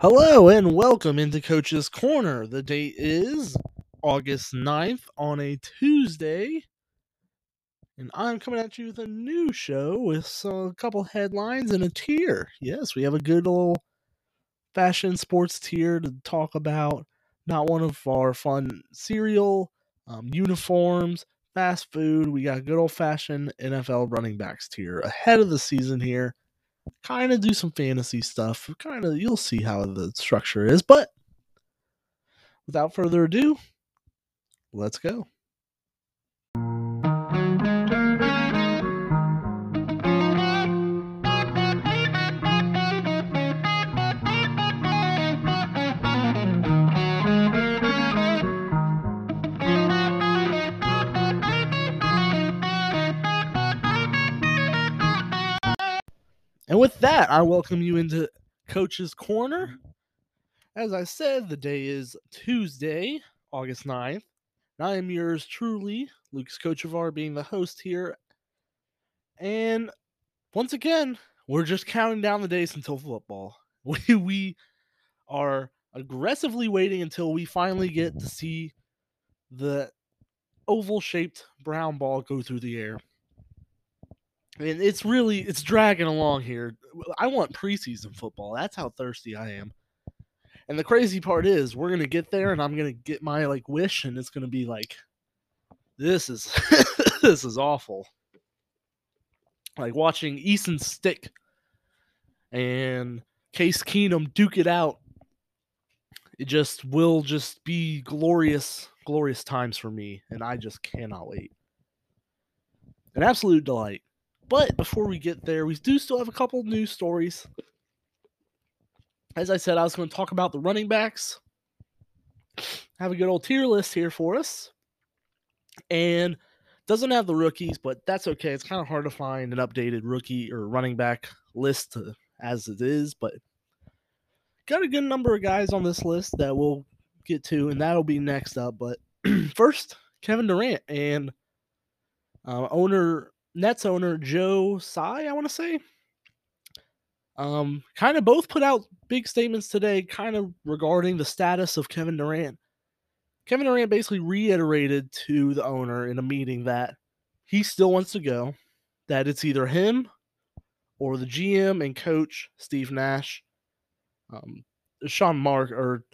Hello and welcome into Coach's Corner. The date is August 9th on a Tuesday. And I'm coming at you with a new show with a couple headlines and a tier. Yes, we have a good old fashion sports tier to talk about. Not one of our fun cereal, um, uniforms, fast food. We got good old fashioned NFL running backs tier ahead of the season here kind of do some fantasy stuff. Kind of, you'll see how the structure is. But without further ado, let's go. And with that, I welcome you into Coach's Corner. As I said, the day is Tuesday, August 9th. And I am yours truly, Lucas Kochevar, being the host here. And once again, we're just counting down the days until football. We, we are aggressively waiting until we finally get to see the oval shaped brown ball go through the air and it's really it's dragging along here. I want preseason football. That's how thirsty I am. And the crazy part is we're gonna get there and I'm gonna get my like wish and it's gonna be like this is this is awful. Like watching Easton Stick and Case Keenum duke it out. It just will just be glorious, glorious times for me, and I just cannot wait. An absolute delight. But before we get there, we do still have a couple news stories. As I said, I was going to talk about the running backs. Have a good old tier list here for us. And doesn't have the rookies, but that's okay. It's kind of hard to find an updated rookie or running back list to, as it is, but got a good number of guys on this list that we'll get to, and that'll be next up. But first, Kevin Durant and uh, owner Nets owner Joe Tsai, I want to say, um, kind of both put out big statements today, kind of regarding the status of Kevin Durant. Kevin Durant basically reiterated to the owner in a meeting that he still wants to go, that it's either him or the GM and coach Steve Nash, um, Sean Mark, or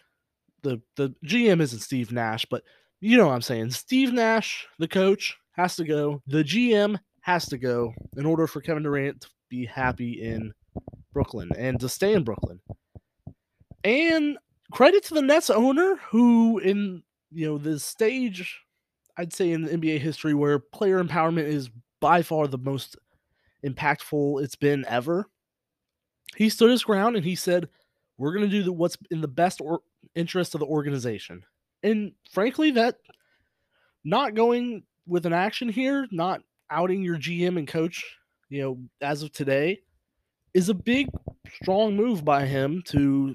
the the GM isn't Steve Nash, but you know what I'm saying. Steve Nash, the coach, has to go. The GM has to go in order for Kevin Durant to be happy in Brooklyn and to stay in Brooklyn. And credit to the Nets owner who in you know this stage I'd say in the NBA history where player empowerment is by far the most impactful it's been ever. He stood his ground and he said, "We're going to do the, what's in the best or, interest of the organization." And frankly, that not going with an action here, not outing your GM and coach, you know, as of today, is a big, strong move by him to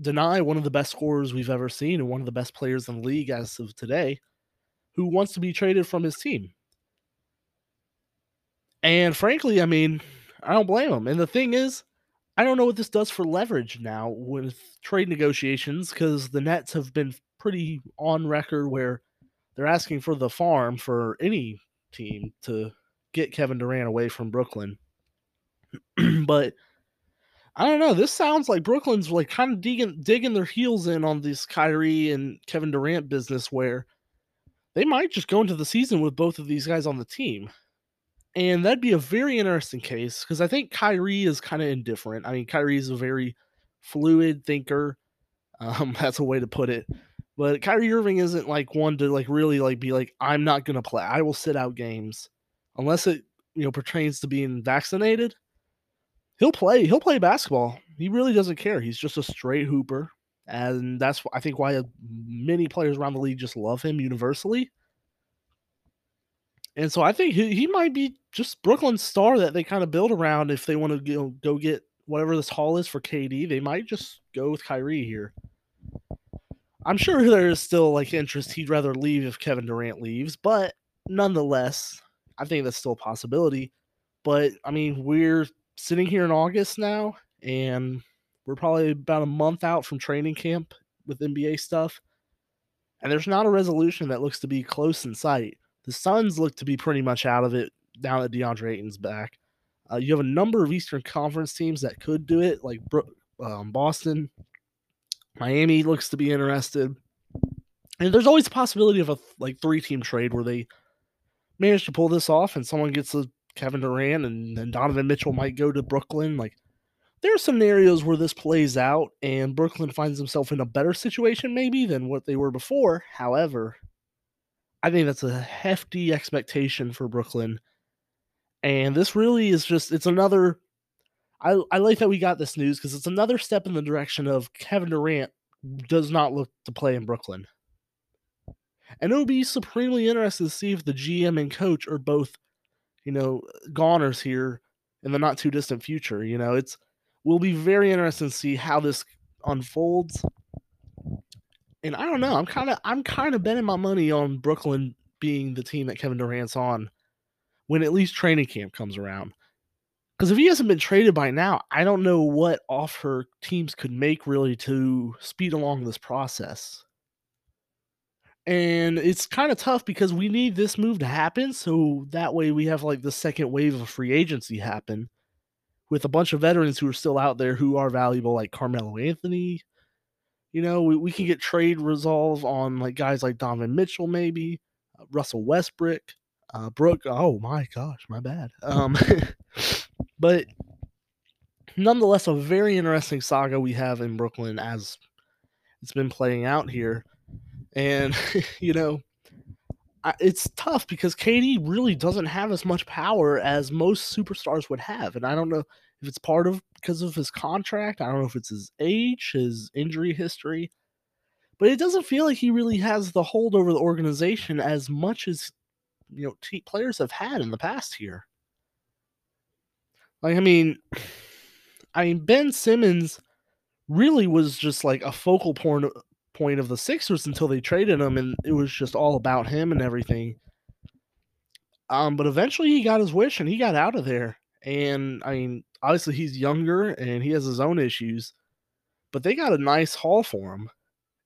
deny one of the best scorers we've ever seen and one of the best players in the league as of today, who wants to be traded from his team. And frankly, I mean, I don't blame him. And the thing is, I don't know what this does for leverage now with trade negotiations because the Nets have been pretty on record where they're asking for the farm for any team to get Kevin Durant away from Brooklyn. but I don't know. This sounds like Brooklyn's like kind of digging digging their heels in on this Kyrie and Kevin Durant business where they might just go into the season with both of these guys on the team. And that'd be a very interesting case because I think Kyrie is kind of indifferent. I mean, Kyrie is a very fluid thinker. Um, that's a way to put it. But Kyrie Irving isn't like one to like really like be like, I'm not gonna play. I will sit out games unless it you know pertains to being vaccinated. He'll play. He'll play basketball. He really doesn't care. He's just a straight hooper, and that's I think why uh, many players around the league just love him universally. And so I think he, he might be just Brooklyn's star that they kind of build around if they want to you know, go get whatever this haul is for KD. They might just go with Kyrie here. I'm sure there is still like interest. He'd rather leave if Kevin Durant leaves, but nonetheless, I think that's still a possibility. But I mean, we're sitting here in August now, and We're probably about a month out from training camp with NBA stuff. And there's not a resolution that looks to be close in sight. The Suns look to be pretty much out of it now that DeAndre Ayton's back. Uh, you have a number of Eastern Conference teams that could do it, like um, Boston. Miami looks to be interested. And there's always a possibility of a like three team trade where they manage to pull this off and someone gets a Kevin Durant and then Donovan Mitchell might go to Brooklyn. Like there are scenarios where this plays out and Brooklyn finds himself in a better situation maybe than what they were before. However, I think that's a hefty expectation for Brooklyn. And this really is just it's another I, I like that we got this news because it's another step in the direction of Kevin Durant does not look to play in Brooklyn. And it'll be supremely interesting to see if the GM and coach are both, you know, goners here in the not too distant future. You know, it's will be very interesting to see how this unfolds. And I don't know. I'm kind of I'm kind of betting my money on Brooklyn being the team that Kevin Durant's on when at least training camp comes around. Because if he hasn't been traded by now, I don't know what offer teams could make really to speed along this process. And it's kind of tough because we need this move to happen. So that way we have like the second wave of free agency happen with a bunch of veterans who are still out there who are valuable, like Carmelo Anthony. You know, we, we can get trade resolve on like guys like Donovan Mitchell, maybe uh, Russell Westbrook, uh, Brooke. Oh my gosh, my bad. Um, but nonetheless, a very interesting saga we have in Brooklyn as it's been playing out here. And, you know, it's tough because KD really doesn't have as much power as most superstars would have. And I don't know if it's part of because of his contract. I don't know if it's his age, his injury history. But it doesn't feel like he really has the hold over the organization as much as you know t- players have had in the past here. Like I mean, I mean Ben Simmons really was just like a focal point point of the Sixers until they traded him, and it was just all about him and everything. Um, but eventually he got his wish and he got out of there. And I mean, obviously he's younger and he has his own issues, but they got a nice haul for him.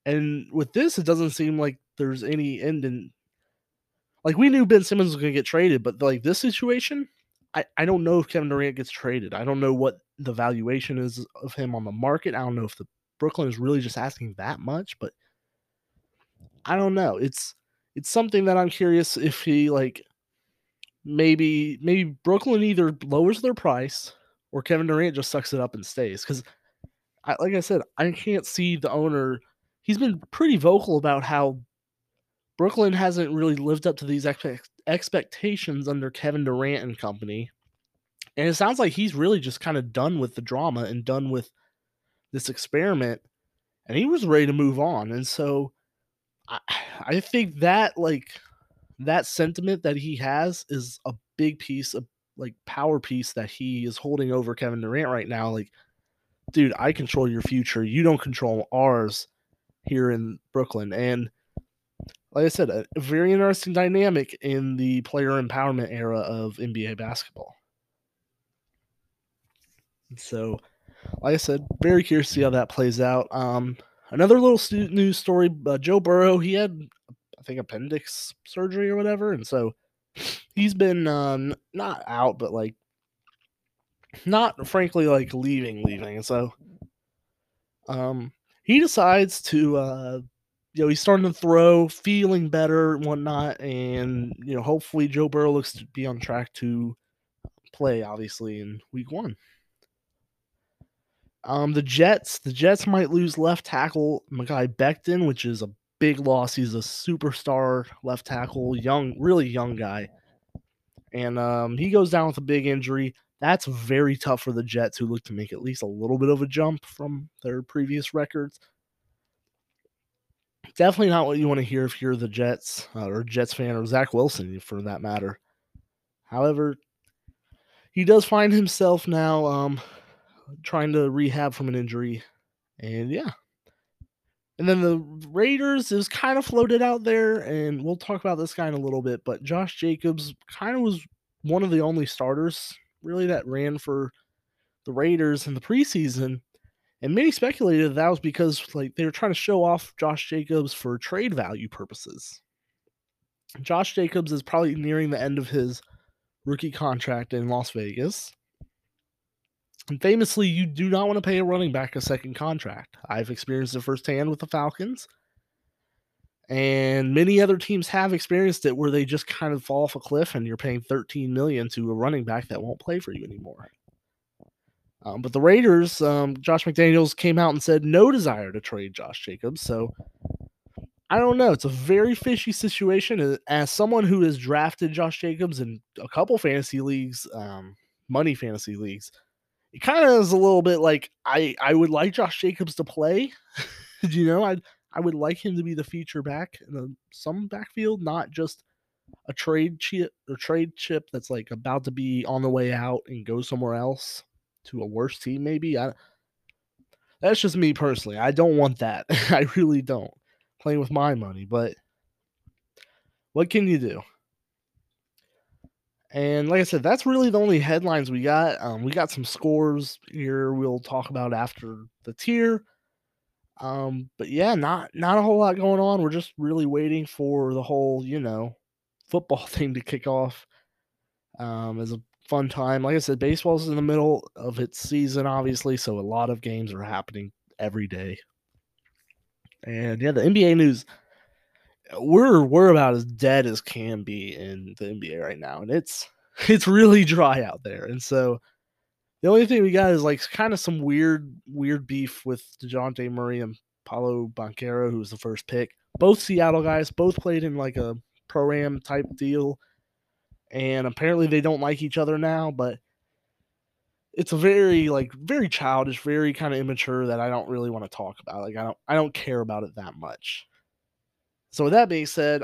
And with this, it doesn't seem like there's any end in. Like we knew Ben Simmons was going to get traded, but like this situation, I, I don't know if Kevin Durant gets traded. I don't know what the valuation is of him on the market. I don't know if the Brooklyn is really just asking that much, but I don't know. It's it's something that I'm curious if he like maybe maybe Brooklyn either lowers their price or Kevin Durant just sucks it up and stays because I, like I said, I can't see the owner. He's been pretty vocal about how Brooklyn hasn't really lived up to these expect, expectations under Kevin Durant and company. And it sounds like he's really just kind of done with the drama and done with this experiment. And he was ready to move on. And so I, I think that, like, that sentiment that he has is a big piece of like power piece that he is holding over Kevin Durant right now. Like, dude, I control your future. You don't control ours here in Brooklyn. And like I said, a, very interesting dynamic in the player empowerment era of NBA basketball. So, like I said, very curious to see how that plays out. Um, another little news story: uh, Joe Burrow, he had, I think, appendix surgery or whatever, and so he's been um, not out, but like not frankly like leaving, leaving, and so um, he decides to uh, you know, he's starting to throw, feeling better and whatnot. And, you know, hopefully Joe Burrow looks to be on track to play, obviously, in week one. Um, the Jets, the Jets might lose left tackle Mekhi Becton, which is a big loss. He's a superstar left tackle, young, really young guy. And um, he goes down with a big injury. That's very tough for the Jets, who look to make at least a little bit of a jump from their previous records definitely not what you want to hear if you're the Jets uh, or Jets fan or Zach Wilson for that matter. However, he does find himself now um, trying to rehab from an injury, and yeah. And then the Raiders is kind of floated out there, and we'll talk about this guy in a little bit. But Josh Jacobs kind of was one of the only starters really that ran for the Raiders in the preseason And many speculated that that was because like they were trying to show off Josh Jacobs for trade value purposes. Josh Jacobs is probably nearing the end of his rookie contract in Las Vegas. And famously, you do not want to pay a running back a second contract. I've experienced it firsthand with the Falcons. And many other teams have experienced it where they just kind of fall off a cliff and you're paying 13 million to a running back that won't play for you anymore. Um, but the Raiders, um, Josh McDaniels came out and said no desire to trade Josh Jacobs. So I don't know. It's a very fishy situation. As someone who has drafted Josh Jacobs in a couple fantasy leagues, um, money fantasy leagues, it kind of is a little bit like I I would like Josh Jacobs to play. you know, I I would like him to be the feature back in a, some backfield, not just a trade chip or trade chip that's like about to be on the way out and go somewhere else to a worse team. Maybe I. That's just me personally. I don't want that. I really don't. Playing with my money, but what can you do? And like I said, that's really the only headlines we got. Um, we got some scores here we'll talk about after the tier. Um, but yeah, not not a whole lot going on. We're just really waiting for the whole, you know, football thing to kick off. Um, as a fun time. Like I said, baseball's in the middle of its season, obviously, so a lot of games are happening every day. And yeah, the NBA news we're we're about as dead as can be in the NBA right now, and it's it's really dry out there. And so the only thing we got is like kind of some weird weird beef with Dejounte Murray and Paolo Banchero, who was the first pick. Both Seattle guys, both played in like a pro am type deal, and apparently they don't like each other now. But it's a very like very childish, very kind of immature that I don't really want to talk about. Like I don't I don't care about it that much. So with that being said,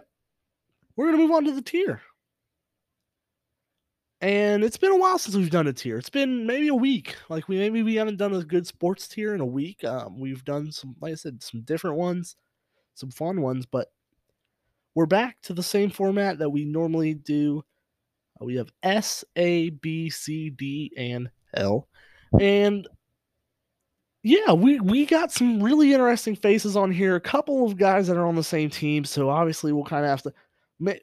we're gonna move on to the tier. And it's been a while since we've done a tier. It's been maybe a week. Like we maybe we haven't done a good sports tier in a week. Um, we've done some, like I said, some different ones, some fun ones, but we're back to the same format that we normally do. Uh, we have S, A, B, C, D, and L. And yeah, we we got some really interesting faces on here. A couple of guys that are on the same team, so obviously we'll kind of have to.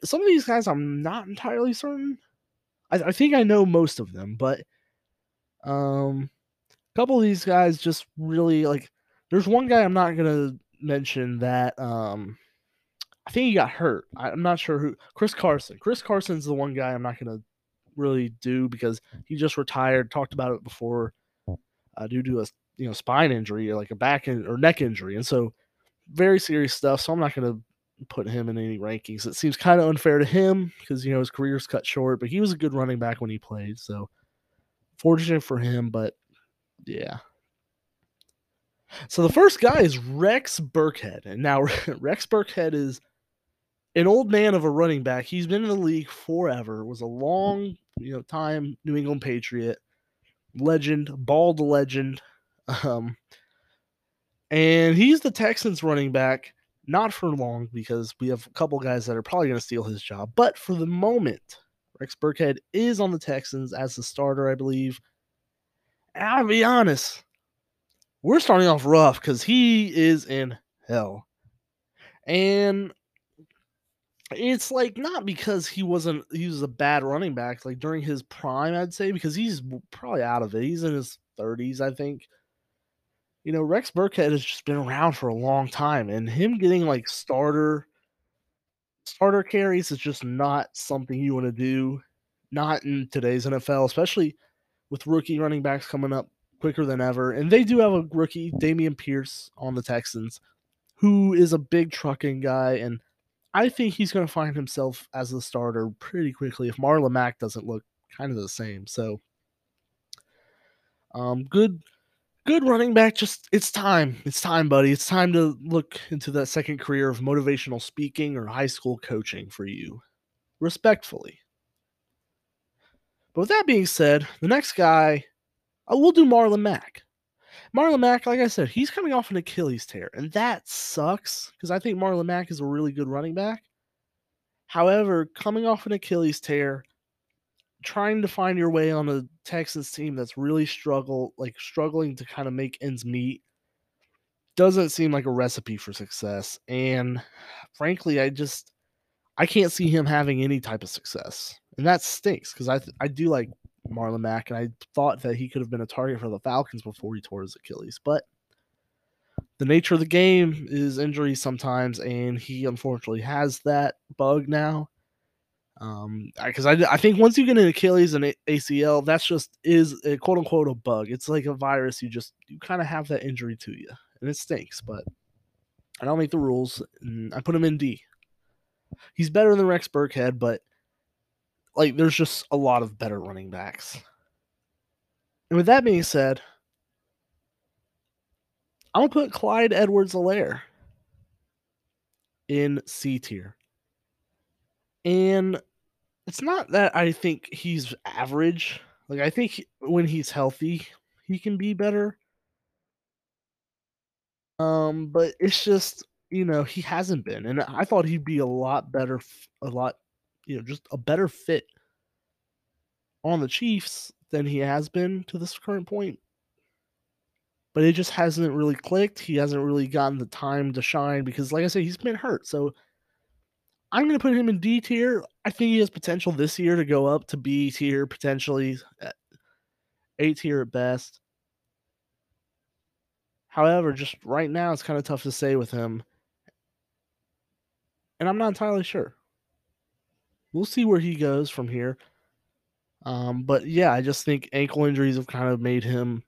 Some of these guys I'm not entirely certain. I, I think I know most of them, but um, a couple of these guys just really like. There's one guy I'm not gonna mention that um, I think he got hurt. I, I'm not sure who. Chris Carson. Chris Carson's the one guy I'm not gonna really do because he just retired. Talked about it before uh, due to a you know spine injury or like a back in, or neck injury, and so very serious stuff. So I'm not going to put him in any rankings. It seems kind of unfair to him because you know his career's cut short, but he was a good running back when he played. So fortunate for him, but yeah. So the first guy is Rex Burkhead, and now Rex Burkhead is an old man of a running back. He's been in the league forever. Was a long, you know, time New England Patriot legend, bald legend. Um, and he's the Texans running back, not for long because we have a couple guys that are probably going to steal his job. But for the moment, Rex Burkhead is on the Texans as the starter, I believe. I'll be honest, we're starting off rough because he is in hell. And it's like not because he wasn't he was a bad running back like during his prime i'd say because he's probably out of it. He's in his 30s i think. You know rex burkhead has just been around for a long time and him getting like starter starter carries is just not something you want to do not in today's nfl especially with rookie running backs coming up quicker than ever. And they do have a rookie dameon pierce on the texans who is a big trucking guy and I think he's going to find himself as the starter pretty quickly if Marlon Mack doesn't look kind of the same. So, um, good, good running back. Just it's time. It's time, buddy. It's time to look into that second career of motivational speaking or high school coaching for you, respectfully. But with that being said, the next guy, uh, we'll do Marlon Mack. Marlon Mack, like I said, he's coming off an Achilles tear, and that sucks because I think Marlon Mack is a really good running back. However, coming off an Achilles tear, trying to find your way on a Texas team that's really struggle, like struggling to kind of make ends meet, doesn't seem like a recipe for success. And frankly, I just I can't see him having any type of success, and that stinks because I I do like Marlon Mack, and I thought that he could have been a target for the Falcons before he tore his Achilles, but the nature of the game is injuries sometimes, and he unfortunately has that bug now. Um, because I, I think once you get an Achilles and ACL, that's just is a quote unquote a bug. It's like a virus. You just you kind of have that injury to you, and it stinks. But I don't make the rules, I put him in D. He's better than Rex Burkhead, but like there's just a lot of better running backs. And with that being said, I'm gonna put Clyde Edwards-Helaire in C tier. And it's not that I think he's average. Like I think when he's healthy, he can be better. Um, but it's just you know he hasn't been, and I thought he'd be a lot better, a lot, you know, just a better fit on the Chiefs than he has been to this current point. But it just hasn't really clicked. He hasn't really gotten the time to shine because, like I said, he's been hurt. So I'm going to put him in D tier. I think he has potential this year to go up to B tier, potentially eh, A tier at best. However, just right now, it's kind of tough to say with him. And I'm not entirely sure. We'll see where he goes from here. Um, but yeah, I just think ankle injuries have kind of made him,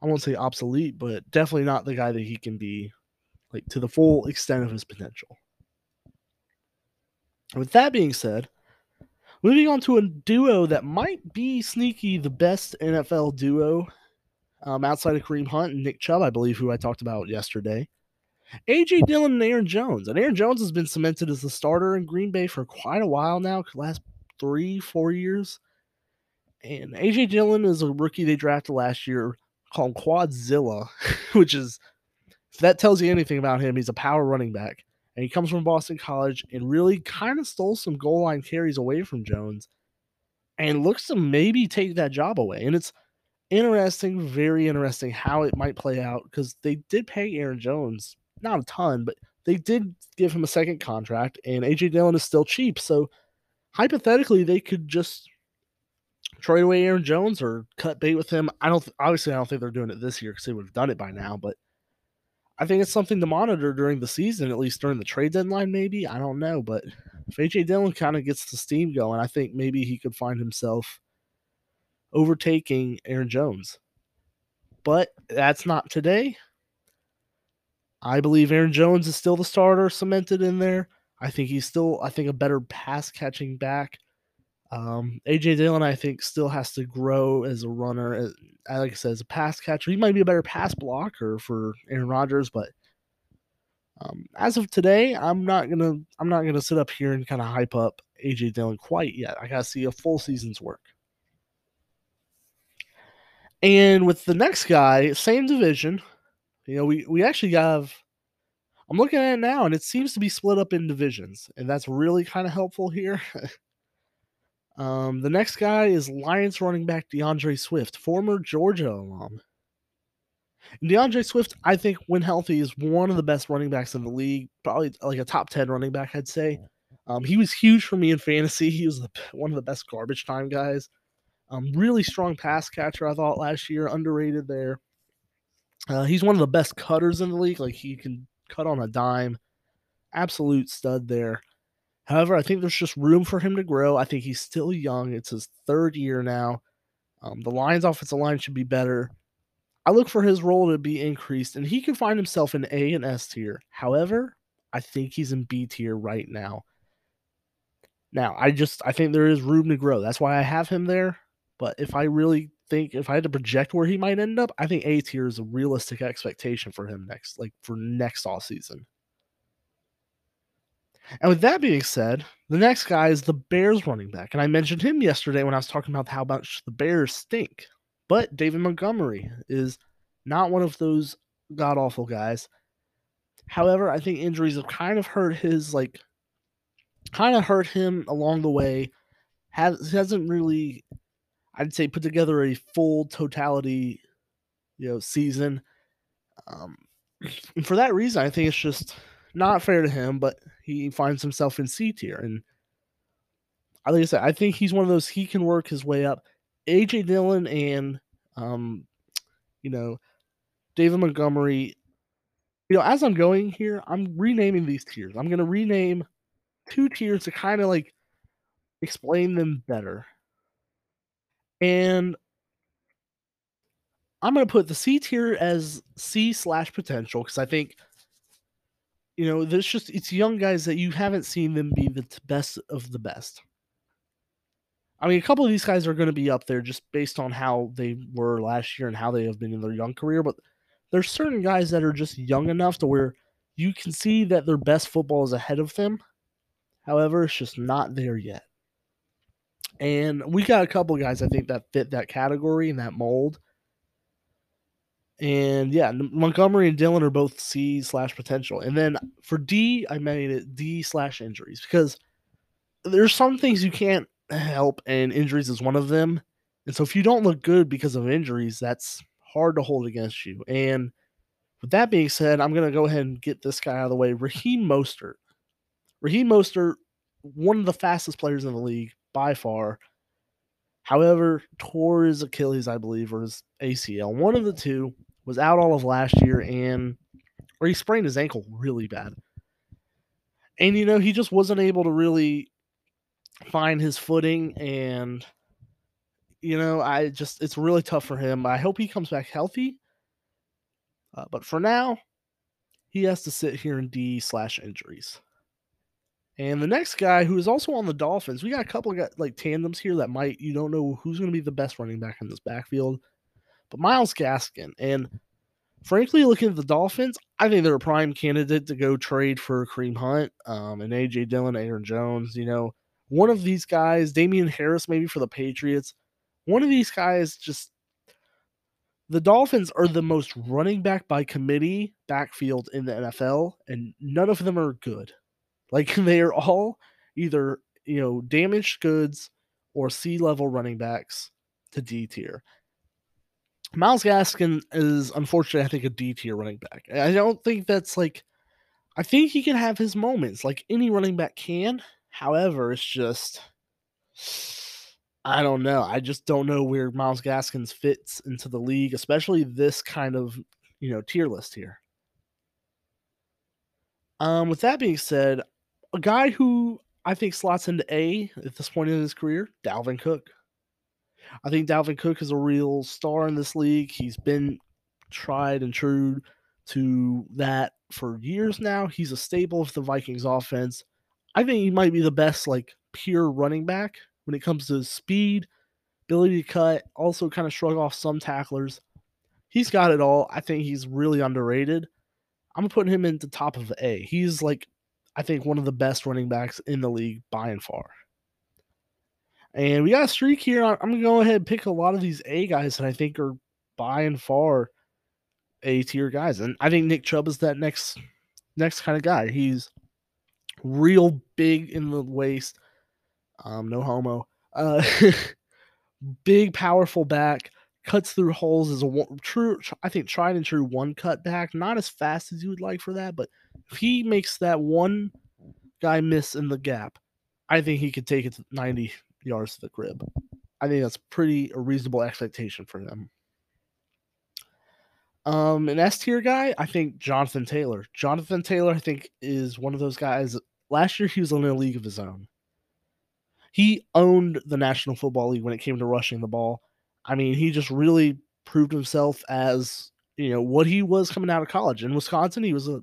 I won't say obsolete, but definitely not the guy that he can be, like to the full extent of his potential. With that being said, moving on to a duo that might be sneaky the best NFL duo um, outside of Kareem Hunt and Nick Chubb, I believe, who I talked about yesterday. AJ Dillon and Aaron Jones. And Aaron Jones has been cemented as the starter in Green Bay for quite a while now, last three, four years. And AJ Dillon is a rookie they drafted last year called Quadzilla, which is if that tells you anything about him, he's a power running back. And he comes from Boston College and really kind of stole some goal line carries away from Jones and looks to maybe take that job away. And it's interesting, very interesting how it might play out because they did pay Aaron Jones, not a ton, but they did give him a second contract, and AJ Dillon is still cheap. So hypothetically, they could just trade away Aaron Jones or cut bait with him. I don't obviously I don't think they're doing it this year because they would have done it by now, but I think it's something to monitor during the season, at least during the trade deadline, maybe. I don't know. But if AJ Dillon kind of gets the steam going, I think maybe he could find himself overtaking Aaron Jones. But that's not today. I believe Aaron Jones is still the starter cemented in there. I think he's still, I think, a better pass catching back. Um, AJ Dillon, I think, still has to grow as a runner. As, like I said, as a pass catcher, he might be a better pass blocker for Aaron Rodgers, but um, as of today, I'm not gonna I'm not gonna sit up here and kind of hype up AJ Dillon quite yet. I gotta see a full season's work. And with the next guy, same division, you know, we we actually have. I'm looking at it now, and it seems to be split up in divisions, and that's really kind of helpful here. Um, the next guy is Lions running back D'Andre Swift, former Georgia alum. And D'Andre Swift, I think, when healthy, is one of the best running backs in the league. Probably like a top 10 running back, I'd say. Um, he was huge for me in fantasy. He was the, one of the best garbage time guys. Um, really strong pass catcher, I thought, last year. Underrated there. Uh, he's one of the best cutters in the league. Like, he can cut on a dime. Absolute stud there. However, I think there's just room for him to grow. I think he's still young. It's his third year now. Um, the Lions' offensive line should be better. I look for his role to be increased, and he can find himself in A and S tier. However, I think he's in B tier right now. Now, I just I think there is room to grow. That's why I have him there. But if I really think if I had to project where he might end up, I think A tier is a realistic expectation for him next, like for next off season. And with that being said, the next guy is the Bears running back. And I mentioned him yesterday when I was talking about how much the Bears stink. But David Montgomery is not one of those god awful guys. However, I think injuries have kind of hurt his like kind of hurt him along the way. Has hasn't really I'd say put together a full totality, you know, season. Um And for that reason, I think it's just not fair to him, but he finds himself in C tier. And like I said, I think he's one of those he can work his way up. AJ Dillon and um, you know, David Montgomery. You know, as I'm going here, I'm renaming these tiers. I'm gonna rename two tiers to kind of like explain them better. And I'm gonna put the C tier as C slash potential because I think you know there's just it's young guys that you haven't seen them be the best of the best. I mean, a couple of these guys are going to be up there just based on how they were last year and how they have been in their young career. But there's certain guys that are just young enough to where you can see that their best football is ahead of them. However, it's just not there yet. And we got a couple guys I think that fit that category and that mold. And yeah, Montgomery and Dillon are both C slash potential. And then for D, I made it D slash injuries because there's some things you can't help, and injuries is one of them. And so if you don't look good because of injuries, that's hard to hold against you. And with that being said, I'm going to go ahead and get this guy out of the way. Raheem Mostert. Raheem Mostert, one of the fastest players in the league by far. However, tore his Achilles, I believe, or his ACL. One of the two was out all of last year and or he sprained his ankle really bad. And you know, he just wasn't able to really find his footing and you know, I just it's really tough for him. I hope he comes back healthy. Uh, but for now, he has to sit here in D slash injuries. And the next guy who is also on the Dolphins, we got a couple of like tandems here that might you don't know who's going to be the best running back in this backfield. But Myles Gaskin and frankly, looking at the Dolphins, I think they're a prime candidate to go trade for Kareem Hunt um, and AJ Dillon, Aaron Jones. You know, one of these guys, Damien Harris, maybe for the Patriots. One of these guys just the Dolphins are the most running back by committee backfield in the NFL, and none of them are good. Like they are all either you know damaged goods or C level running backs to D tier. Myles Gaskin is unfortunately, I think, a D tier running back. I don't think that's like I think he can have his moments like any running back can. However, it's just I don't know. I just don't know where Myles Gaskins fits into the league, especially this kind of you know tier list here. Um, with that being said, a guy who I think slots into A at this point in his career, Dalvin Cook. I think Dalvin Cook is a real star in this league. He's been tried and true to that for years now. He's a staple of the Vikings offense. I think he might be the best, like, pure running back when it comes to speed, ability to cut, also kind of shrug off some tacklers. He's got it all. I think he's really underrated. I'm putting him into top of A. He's like, I think, one of the best running backs in the league by and far. And we got a streak here. I'm going to go ahead and pick a lot of these A guys that I think are by and far A tier guys. And I think Nick Chubb is that next next kind of guy. He's real big in the waist. Um, no homo. Uh, big, powerful back. Cuts through holes is a one, true, I think, tried and true one cut back. Not as fast as you would like for that, but if he makes that one guy miss in the gap, I think he could take it to 90 yards to the crib. I think that's pretty a reasonable expectation for them. Um, an S tier guy, I think Jonathan Taylor. Jonathan Taylor, I think, is one of those guys. Last year, he was in a league of his own. He owned the National Football League when it came to rushing the ball. I mean, he just really proved himself as you know what he was coming out of college in Wisconsin. He was a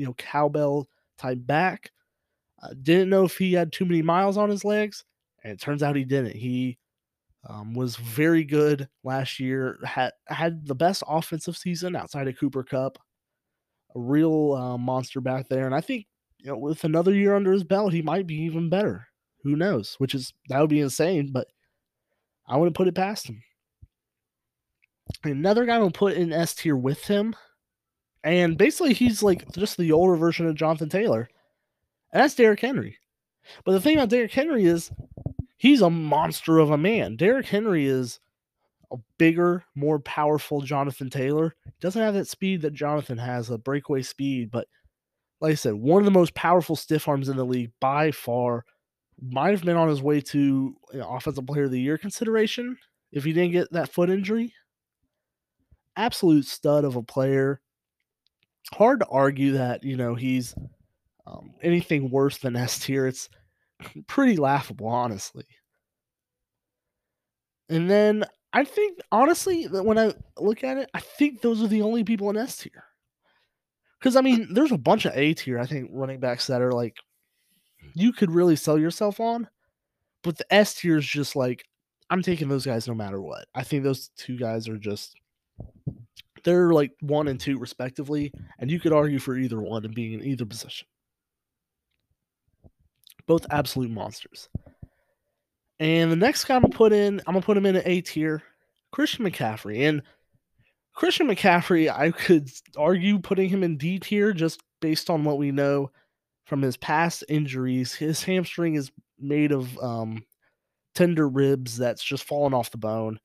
you know cowbell type back. Uh, didn't know if he had too many miles on his legs and it turns out he didn't. He um, was very good last year. had had the best offensive season outside of Cooper Kupp. A real uh, monster back there, and I think you know with another year under his belt, he might be even better. Who knows? Which is that would be insane, but I wouldn't put it past him. Another guy will put in S tier with him, and basically he's like just the older version of Jonathan Taylor, and that's Derrick Henry. But the thing about Derrick Henry is he's a monster of a man. Derrick Henry is a bigger, more powerful Jonathan Taylor. Doesn't have that speed that Jonathan has, a breakaway speed, but like I said, one of the most powerful stiff arms in the league by far. Might have been on his way to you offensive player of the year consideration if he didn't get that foot injury. Absolute stud of a player. Hard to argue that, you know, he's um, anything worse than S tier. It's pretty laughable, honestly. And then I think, honestly, that when I look at it, I think those are the only people in S tier. Because, I mean, there's a bunch of A tier, I think, running backs that are like, you could really sell yourself on. But the S tier is just like, I'm taking those guys no matter what. I think those two guys are just, they're like one and two, respectively. And you could argue for either one and being in either position. Both absolute monsters. And the next guy I'm gonna put in, I'm gonna put him in an A tier, Christian McCaffrey. And Christian McCaffrey, I could argue putting him in D tier just based on what we know from his past injuries. His hamstring is made of um, tender ribs that's just fallen off the bone.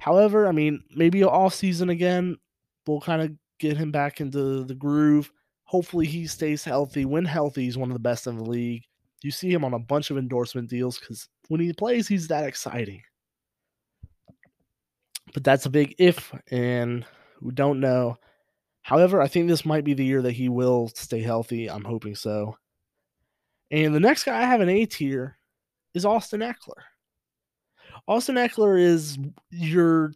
However, I mean, maybe off season again, we'll kind of get him back into the groove. Hopefully, he stays healthy. When healthy, he's one of the best in the league. You see him on a bunch of endorsement deals because when he plays, he's that exciting. But that's a big if, and we don't know. However, I think this might be the year that he will stay healthy. I'm hoping so. And the next guy I have an A tier is Austin Ekeler. Austin Ekeler is your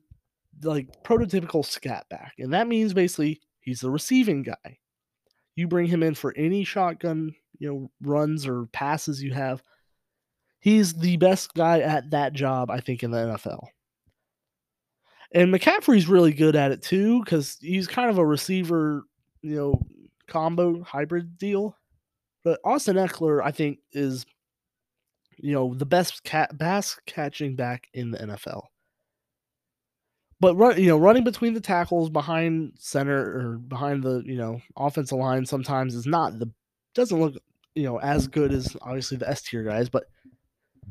like prototypical scat back, and that means basically he's the receiving guy. You bring him in for any shotgun, you know, runs or passes you have. He's the best guy at that job, I think, in the NFL. And McCaffrey's really good at it too, because he's kind of a receiver, you know, combo hybrid deal. But Austin Ekeler, I think, is you know the best cat bass catching back in the NFL. But run, you know, running between the tackles behind center or behind the you know offensive line sometimes is not the doesn't look you know as good as obviously the S tier guys, but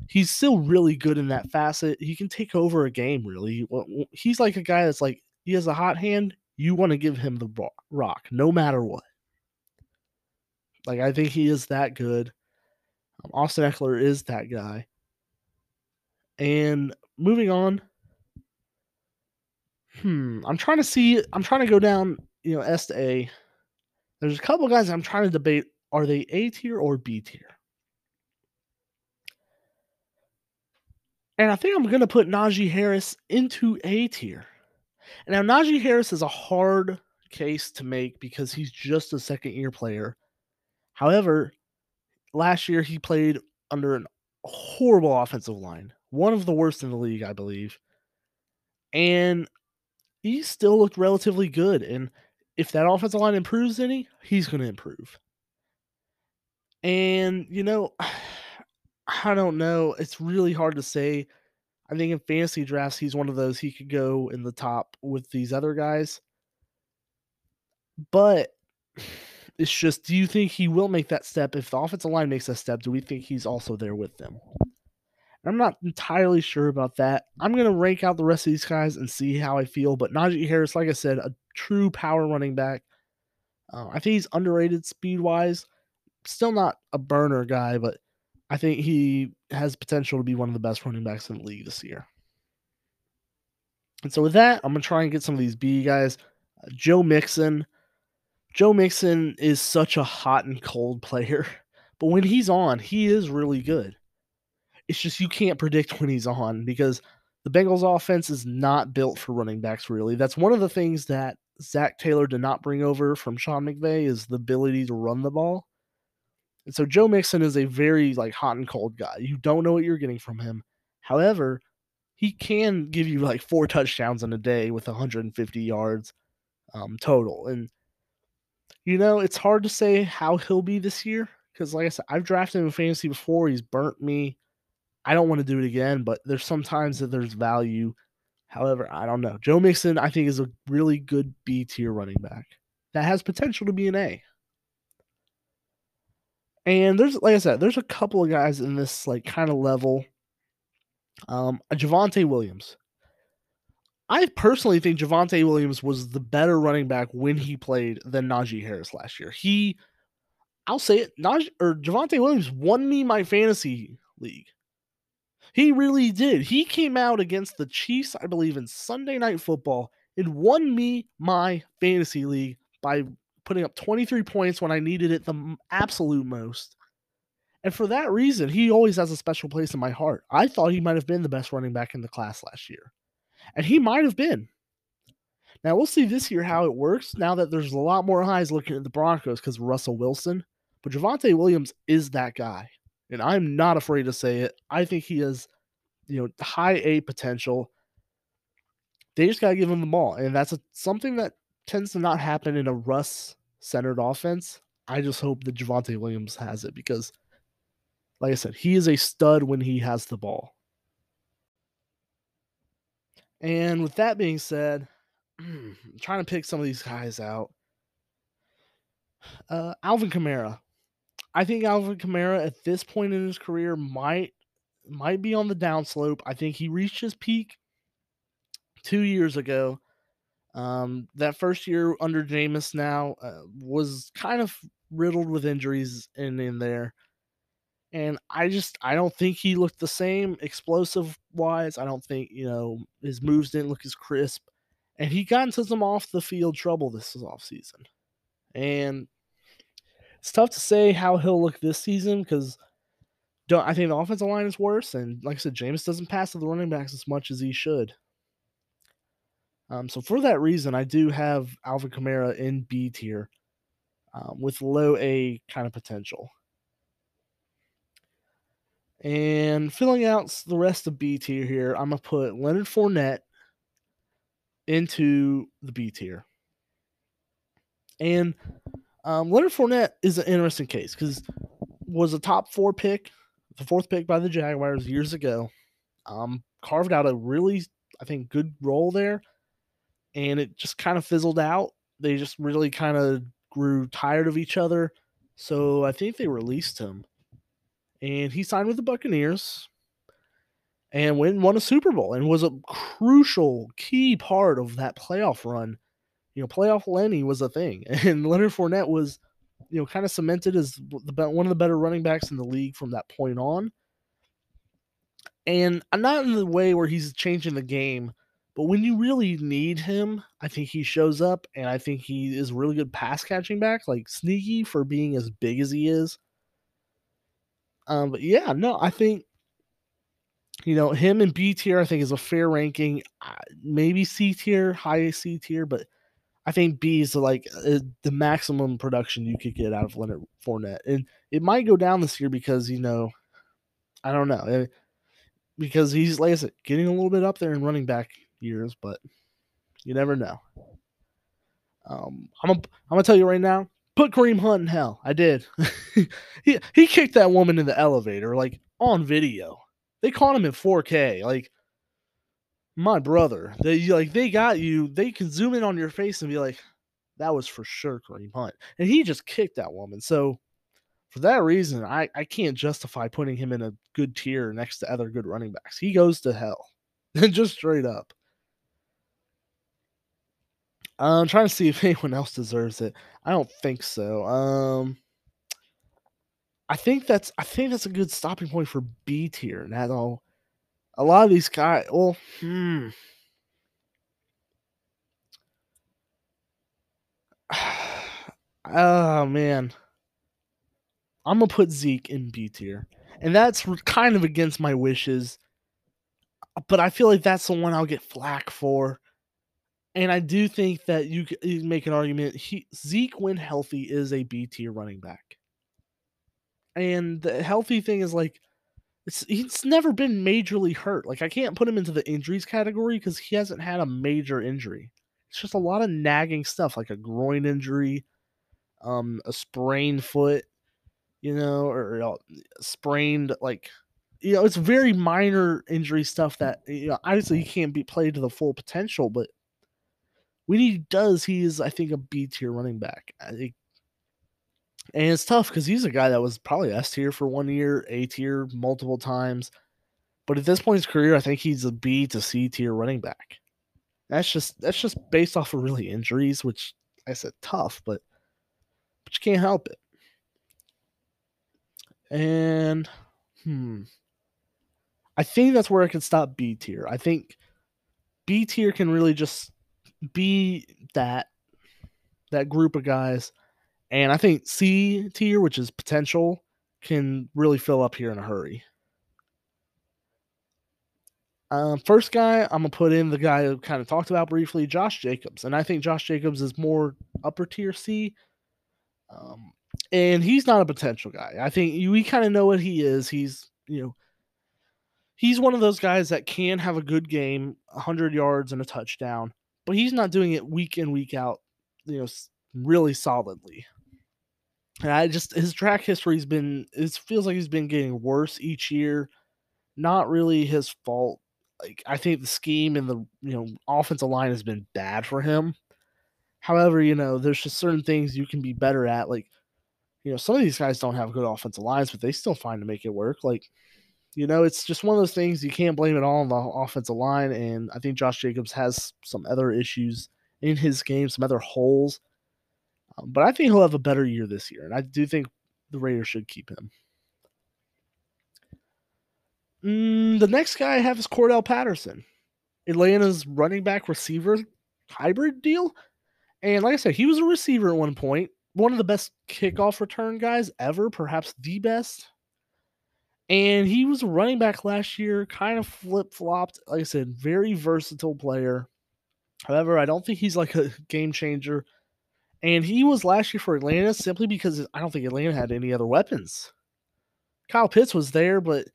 he's still really good in that facet. He can take over a game really. He's like a guy that's like he has a hot hand. You want to give him the rock no matter what. Like I think he is that good. Austin Ekeler is that guy. And moving on. Hmm, I'm trying to see. I'm trying to go down. You know, S to A. There's a couple guys I'm trying to debate. Are they A tier or B tier? And I think I'm going to put Najee Harris into A tier. Now, Najee Harris is a hard case to make because he's just a second year player. However, last year he played under an horrible offensive line, one of the worst in the league, I believe. And he still looked relatively good. And if that offensive line improves any, he's going to improve. And, you know, I don't know. It's really hard to say. I think in fantasy drafts, he's one of those he could go in the top with these other guys. But it's just, do you think he will make that step? If the offensive line makes that step, do we think he's also there with them? I'm not entirely sure about that. I'm going to rank out the rest of these guys and see how I feel. But Najee Harris, like I said, a true power running back. Uh, I think he's underrated speed wise. Still not a burner guy, but I think he has potential to be one of the best running backs in the league this year. And so with that, I'm gonna try and get some of these B guys. Uh, Joe Mixon. Joe Mixon is such a hot and cold player, but when he's on, he is really good. It's just you can't predict when he's on because the Bengals offense is not built for running backs really. That's one of the things that Zac Taylor did not bring over from Sean McVay is the ability to run the ball. And so Joe Mixon is a very like hot and cold guy. You don't know what you're getting from him. However, he can give you like four touchdowns in a day with 150 yards um, total. And you know, it's hard to say how he'll be this year because, like I said, I've drafted him in fantasy before. He's burnt me. I don't want to do it again, but there's sometimes that there's value. However, I don't know. Joe Mixon, I think, is a really good B tier running back that has potential to be an A. And there's, like I said, there's a couple of guys in this like kind of level. Um, Javonte Williams. I personally think Javonte Williams was the better running back when he played than Najee Harris last year. He, I'll say it, Najee or Javonte Williams won me my fantasy league. He really did. He came out against the Chiefs, I believe, in Sunday Night Football and won me my fantasy league by putting up 23 points when I needed it the absolute most. And for that reason, he always has a special place in my heart. I thought he might have been the best running back in the class last year. And he might have been. Now we'll see this year how it works now that there's a lot more eyes looking at the Broncos because Russell Wilson. But Javonte Williams is that guy. And I'm not afraid to say it. I think he has, you know, high A potential. They just got to give him the ball. And that's a, something that tends to not happen in a Russ centered offense. I just hope that Javonte Williams has it because, like I said, he is a stud when he has the ball. And with that being said, I'm trying to pick some of these guys out. Uh, Alvin Kamara. I think Alvin Kamara at this point in his career might might be on the downslope. I think he reached his peak two years ago. Um, that first year under Jameis now uh, was kind of riddled with injuries in in there. And I just I don't think he looked the same explosive wise. I don't think, you know, his moves didn't look as crisp. And he got into some off the field trouble this offseason. And it's tough to say how he'll look this season because don't I think the offensive line is worse. And like I said, Jameis doesn't pass to the running backs as much as he should. Um, so for that reason, I do have Alvin Kamara in B tier um, with low A kind of potential. And filling out the rest of B tier here, I'm gonna put Leonard Fournette into the B tier. And um, Leonard Fournette is an interesting case because was a top four pick, the fourth pick by the Jaguars years ago. Um, carved out a really, I think, good role there, and it just kind of fizzled out. They just really kind of grew tired of each other, so I think they released him and he signed with the Buccaneers and went and won a Super Bowl and was a crucial key part of that playoff run. You know, playoff Lenny was a thing, and Leonard Fournette was, you know, kind of cemented as the one of the better running backs in the league from that point on. And I'm not in the way where he's changing the game, but when you really need him, I think he shows up, and I think he is really good pass catching back, like sneaky for being as big as he is. Um, but yeah, no, I think you know him and B tier. I think is a fair ranking. Maybe C tier, high C tier, but I think B is like uh, the maximum production you could get out of Leonard Fournette, and it might go down this year because you know, I don't know, eh, because he's like I said, getting a little bit up there in running back years, but you never know. Um, I'm gonna, I'm gonna tell you right now, put Kareem Hunt in hell. I did. he he kicked that woman in the elevator, like on video. They caught him in 4K. Like my brother, they like they got you. They can zoom in on your face and be like, that was for sure Kareem Hunt, and he just kicked that woman. So for that reason, I I can't justify putting him in a good tier next to other good running backs. He goes to hell, just straight up. I'm trying to see if anyone else deserves it. I don't think so. Um, I think that's I think that's a good stopping point for B tier. Now, a lot of these guys. Well, hmm. oh man, I'm gonna put Zeke in B tier, and that's kind of against my wishes. But I feel like that's the one I'll get flack for and I do think that you can make an argument. He Zeke, when healthy, is a B tier running back, and the healthy thing is like it's he's never been majorly hurt. Like I can't put him into the injuries category because he hasn't had a major injury. It's just a lot of nagging stuff, like a groin injury, um, a sprained foot, you know, or you know, sprained like you know, it's very minor injury stuff that you know obviously he can't be played to the full potential, but when he does, he is, I think, a B tier running back. And it's tough because he's a guy that was probably S tier for one year, A tier multiple times. But at this point in his career, I think he's a B to C tier running back. That's just that's just based off of really injuries, which I said tough, but but you can't help it. And hmm. I think that's where I can stop B tier. I think B tier can really just be that that group of guys. And I think C tier, which is potential, can really fill up here in a hurry. Um, first guy, I'm gonna put in the guy who kind of talked about briefly, Josh Jacobs, and I think Josh Jacobs is more upper tier C. Um, and he's not a potential guy. I think we kind of know what he is. He's you know he's one of those guys that can have a good game, 100 yards and a touchdown, but he's not doing it week in week out, you know, really solidly. And I just his track history's been it feels like he's been getting worse each year. Not really his fault. Like I think the scheme and the you know offensive line has been bad for him. However, you know, there's just certain things you can be better at. Like, you know, some of these guys don't have good offensive lines, but they still find to make it work. Like, you know, it's just one of those things you can't blame it all on the offensive line. And I think Josh Jacobs has some other issues in his game, some other holes. Um, but I think he'll have a better year this year. And I do think the Raiders should keep him. Mm, the next guy I have is Cordarrelle Patterson, Atlanta's running back receiver hybrid deal. And like I said, he was a receiver at one point, one of the best kickoff return guys ever, perhaps the best. And he was a running back last year, kind of flip flopped. Like I said, very versatile player. However, I don't think he's like a game changer. And he was last year for Atlanta simply because I don't think Atlanta had any other weapons. Kyle Pitts was there, but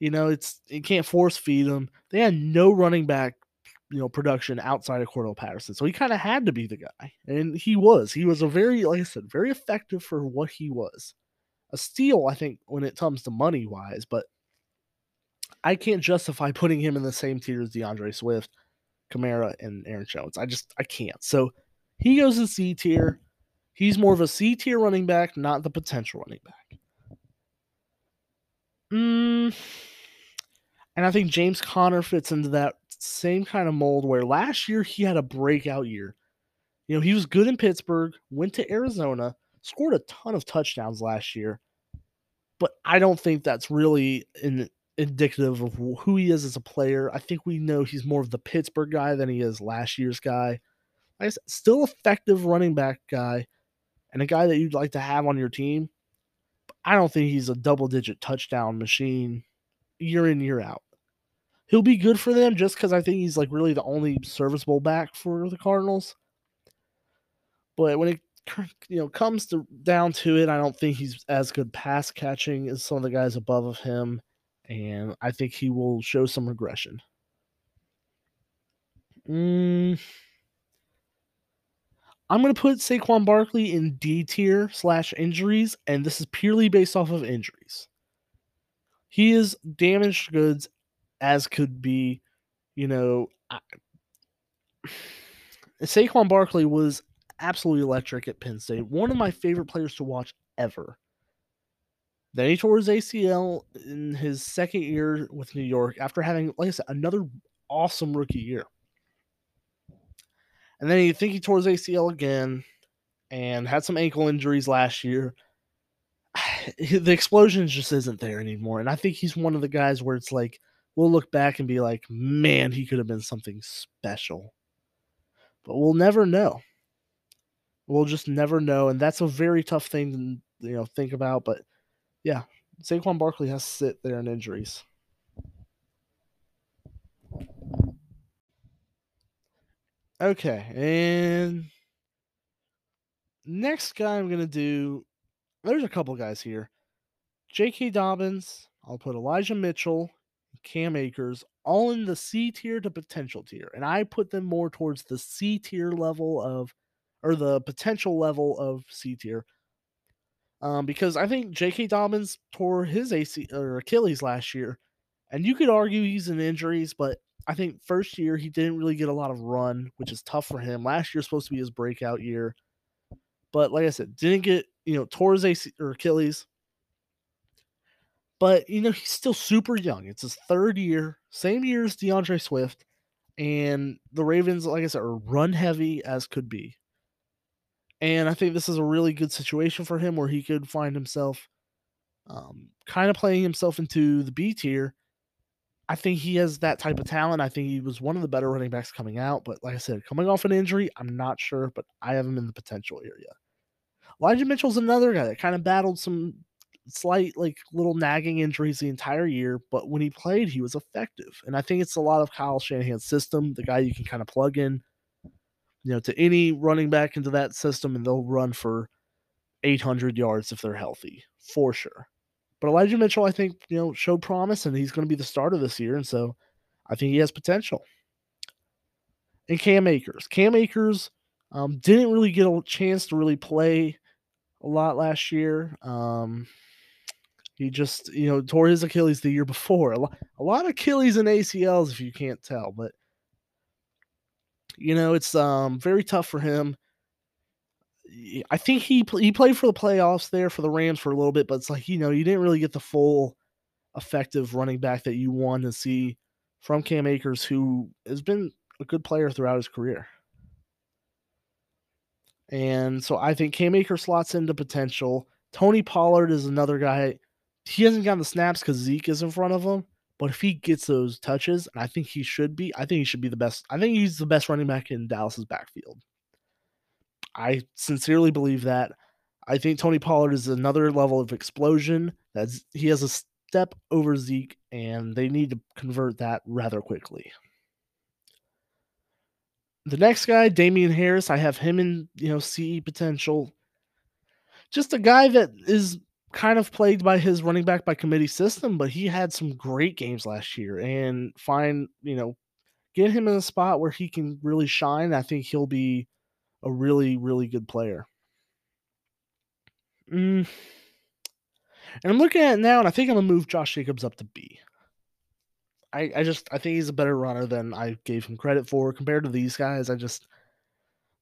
you know, it's you can't force feed him. They had no running back, you know, production outside of Cordarrelle Patterson. So he kind of had to be the guy. And he was. He was a very, like I said, very effective for what he was a steal, I think, when it comes to money wise, but I can't justify putting him in the same tier as D'Andre Swift, Kamara, and Aaron Jones. I just I can't. So he goes in C tier. He's more of a C tier running back, not the potential running back. Mm, and I think James Conner fits into that same kind of mold where last year he had a breakout year. You know, he was good in Pittsburgh, went to Arizona, scored a ton of touchdowns last year, but I don't think that's really in, indicative of who he is as a player. I think we know he's more of the Pittsburgh guy than he is last year's guy. I guess still effective running back guy and a guy that you'd like to have on your team. I don't think he's a double digit touchdown machine year in, year out. He'll be good for them just because I think he's like really the only serviceable back for the Cardinals. But when it you know comes to down to it, I don't think he's as good pass catching as some of the guys above of him, and I think he will show some regression. Mm. I'm going to put Saquon Barkley in D tier slash injuries, and this is purely based off of injuries. He is damaged goods as could be, you know. I, Saquon Barkley was absolutely electric at Penn State. One of my favorite players to watch ever. Then he tore his ACL in his second year with New York after having, like I said, another awesome rookie year. And then you think he tore his ACL again and had some ankle injuries last year. The explosion just isn't there anymore. And I think he's one of the guys where it's like, we'll look back and be like, man, he could have been something special. But we'll never know. We'll just never know, and that's a very tough thing to you know think about. But yeah, Saquon Barkley has to sit there in injuries. Okay, and next guy I'm gonna do. There's a couple guys here. J.K. Dobbins. I'll put Elijah Mitchell, Cam Akers, all in the C tier to potential tier, and I put them more towards the C tier level of or the potential level of C tier. Um, because I think J.K. Dobbins tore his AC or Achilles last year, and you could argue he's in injuries, but I think first year he didn't really get a lot of run, which is tough for him. Last year supposed to be his breakout year, but like I said, didn't get you know tore his AC or Achilles. But you know he's still super young. It's his third year, same year as D'Andre Swift. And the Ravens, like I said, are run heavy as could be. And I think this is a really good situation for him where he could find himself um, kind of playing himself into the B tier. I think he has that type of talent. I think he was one of the better running backs coming out. But like I said, coming off an injury, I'm not sure, but I have him in the potential area. Elijah Mitchell's another guy that kind of battled some slight, like little nagging injuries the entire year, but when he played, he was effective. And I think it's a lot of Kyle Shanahan's system, the guy you can kind of plug in, you know, to any running back into that system, and they'll run for 800 yards if they're healthy, for sure. But Elijah Mitchell, I think, you know, showed promise, and he's going to be the starter this year, and so I think he has potential. And Cam Akers, Cam Akers um, didn't really get a chance to really play a lot last year. Um, he just, you know, tore his Achilles the year before. A lot, a lot of Achilles and ACLs, if you can't tell, but you know, it's um very tough for him. I think he he played for the playoffs there for the Rams for a little bit, but it's like you know you didn't really get the full effective running back that you want to see from Cam Akers, who has been a good player throughout his career. And so I think Cam Akers slots into potential. Tony Pollard is another guy. He hasn't gotten the snaps because Zeke is in front of him. But if he gets those touches, and I think he should be, I think he should be the best. I think he's the best running back in Dallas's backfield. I sincerely believe that. I think Tony Pollard is another level of explosion. That's he has a step over Zeke, and they need to convert that rather quickly. The next guy, Damien Harris, I have him in you know CE potential. Just a guy that is kind of plagued by his running back by committee system, but he had some great games last year and find, you know, get him in a spot where he can really shine. I think he'll be a really, really good player. Mm. And I'm looking at it now, and I think I'm gonna move Josh Jacobs up to B. I, I just I think he's a better runner than I gave him credit for compared to these guys. I just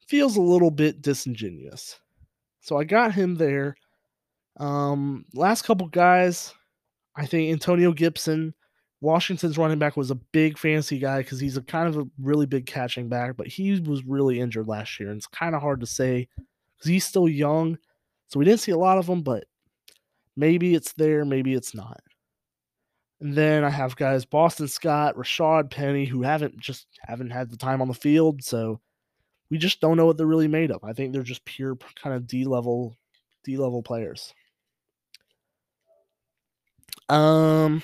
feels a little bit disingenuous. So I got him there. Um, last couple guys, I think Antonio Gibson, Washington's running back, was a big fancy guy because he's a kind of a really big catching back, but he was really injured last year, and it's kind of hard to say because he's still young. So we didn't see a lot of him, but maybe it's there, maybe it's not. And then I have guys Boston Scott, Rashaad Penny, who haven't just haven't had the time on the field, so we just don't know what they're really made of. I think they're just pure kind of D level D level players. Um,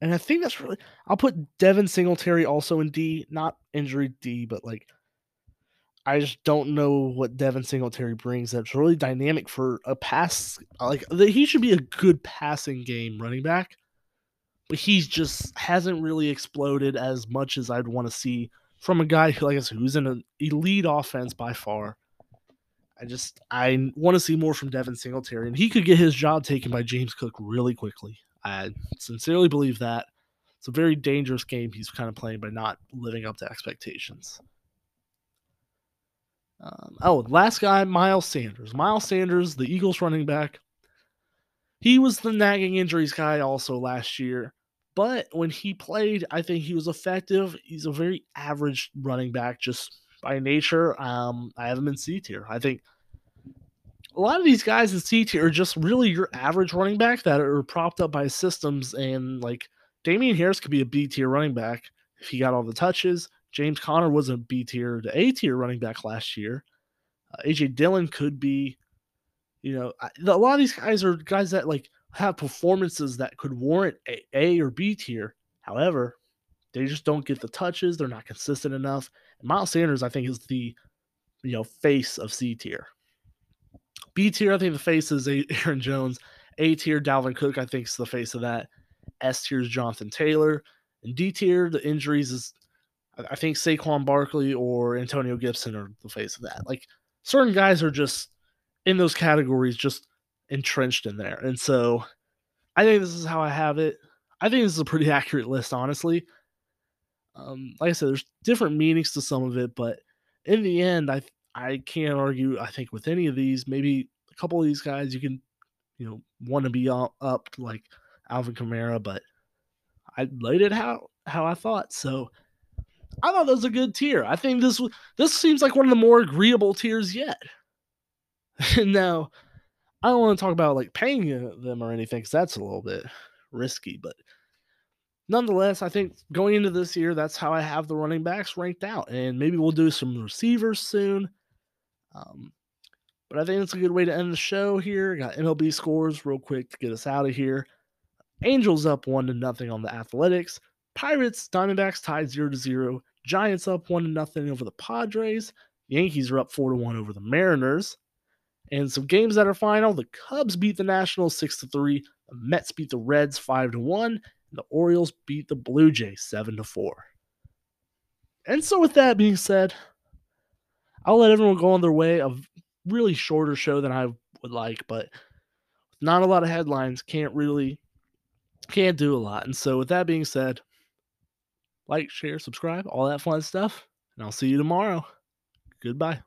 and I think that's really. I'll put Devin Singletary also in D, not injury D, but like I just don't know what Devin Singletary brings. That's really dynamic for a pass. Like he should be a good passing game running back, but he's just hasn't really exploded as much as I'd want to see from a guy who, like I said, who's in an elite offense by far. I just I want to see more from Devin Singletary, and he could get his job taken by James Cook really quickly. I sincerely believe that. It's a very dangerous game he's kind of playing by not living up to expectations. Um, oh, last guy, Miles Sanders. Miles Sanders, the Eagles running back. He was the nagging injuries guy also last year. But when he played, I think he was effective. He's a very average running back just by nature. Um, I have him in C tier. I think a lot of these guys in C tier are just really your average running back that are propped up by systems. And like Damien Harris could be a B tier running back if he got all the touches. James Conner was a B tier to A tier running back last year. Uh, AJ Dillon could be, you know, a lot of these guys are guys that like have performances that could warrant a, a or B tier. However, they just don't get the touches. They're not consistent enough. And Miles Sanders, I think, is the you know face of C tier. B tier, I think the face is Aaron Jones. A tier, Dalvin Cook, I think is the face of that. S tier is Jonathan Taylor. And D tier, the injuries is I think Saquon Barkley or Antonio Gibson are the face of that. Like certain guys are just in those categories, just entrenched in there. And so I think this is how I have it. I think this is a pretty accurate list, honestly. Um, like I said, there's different meanings to some of it, but in the end, I I can't argue. I think with any of these, maybe a couple of these guys, you can, you know, want to be up, up like Alvin Kamara, but I laid it how how I thought. So I thought that was a good tier. I think this this seems like one of the more agreeable tiers yet. now, I don't want to talk about like paying uh, them or anything because that's a little bit risky, but nonetheless, I think going into this year, that's how I have the running backs ranked out, and maybe we'll do some receivers soon. Um, but I think it's a good way to end the show here. Got MLB scores real quick to get us out of here. Angels up one to nothing on the Athletics. Pirates, Diamondbacks tied zero to zero. Giants up one to nothing over the Padres. Yankees are up four to one over the Mariners. And some games that are final: the Cubs beat the Nationals six to three. The Mets beat the Reds five to one. The Orioles beat the Blue Jays seven to four. And so, with that being said, I'll let everyone go on their way. A really shorter show than I would like, but not a lot of headlines. Can't really can't do a lot. And so, with that being said, like, share, subscribe, all that fun stuff, and I'll see you tomorrow. Goodbye.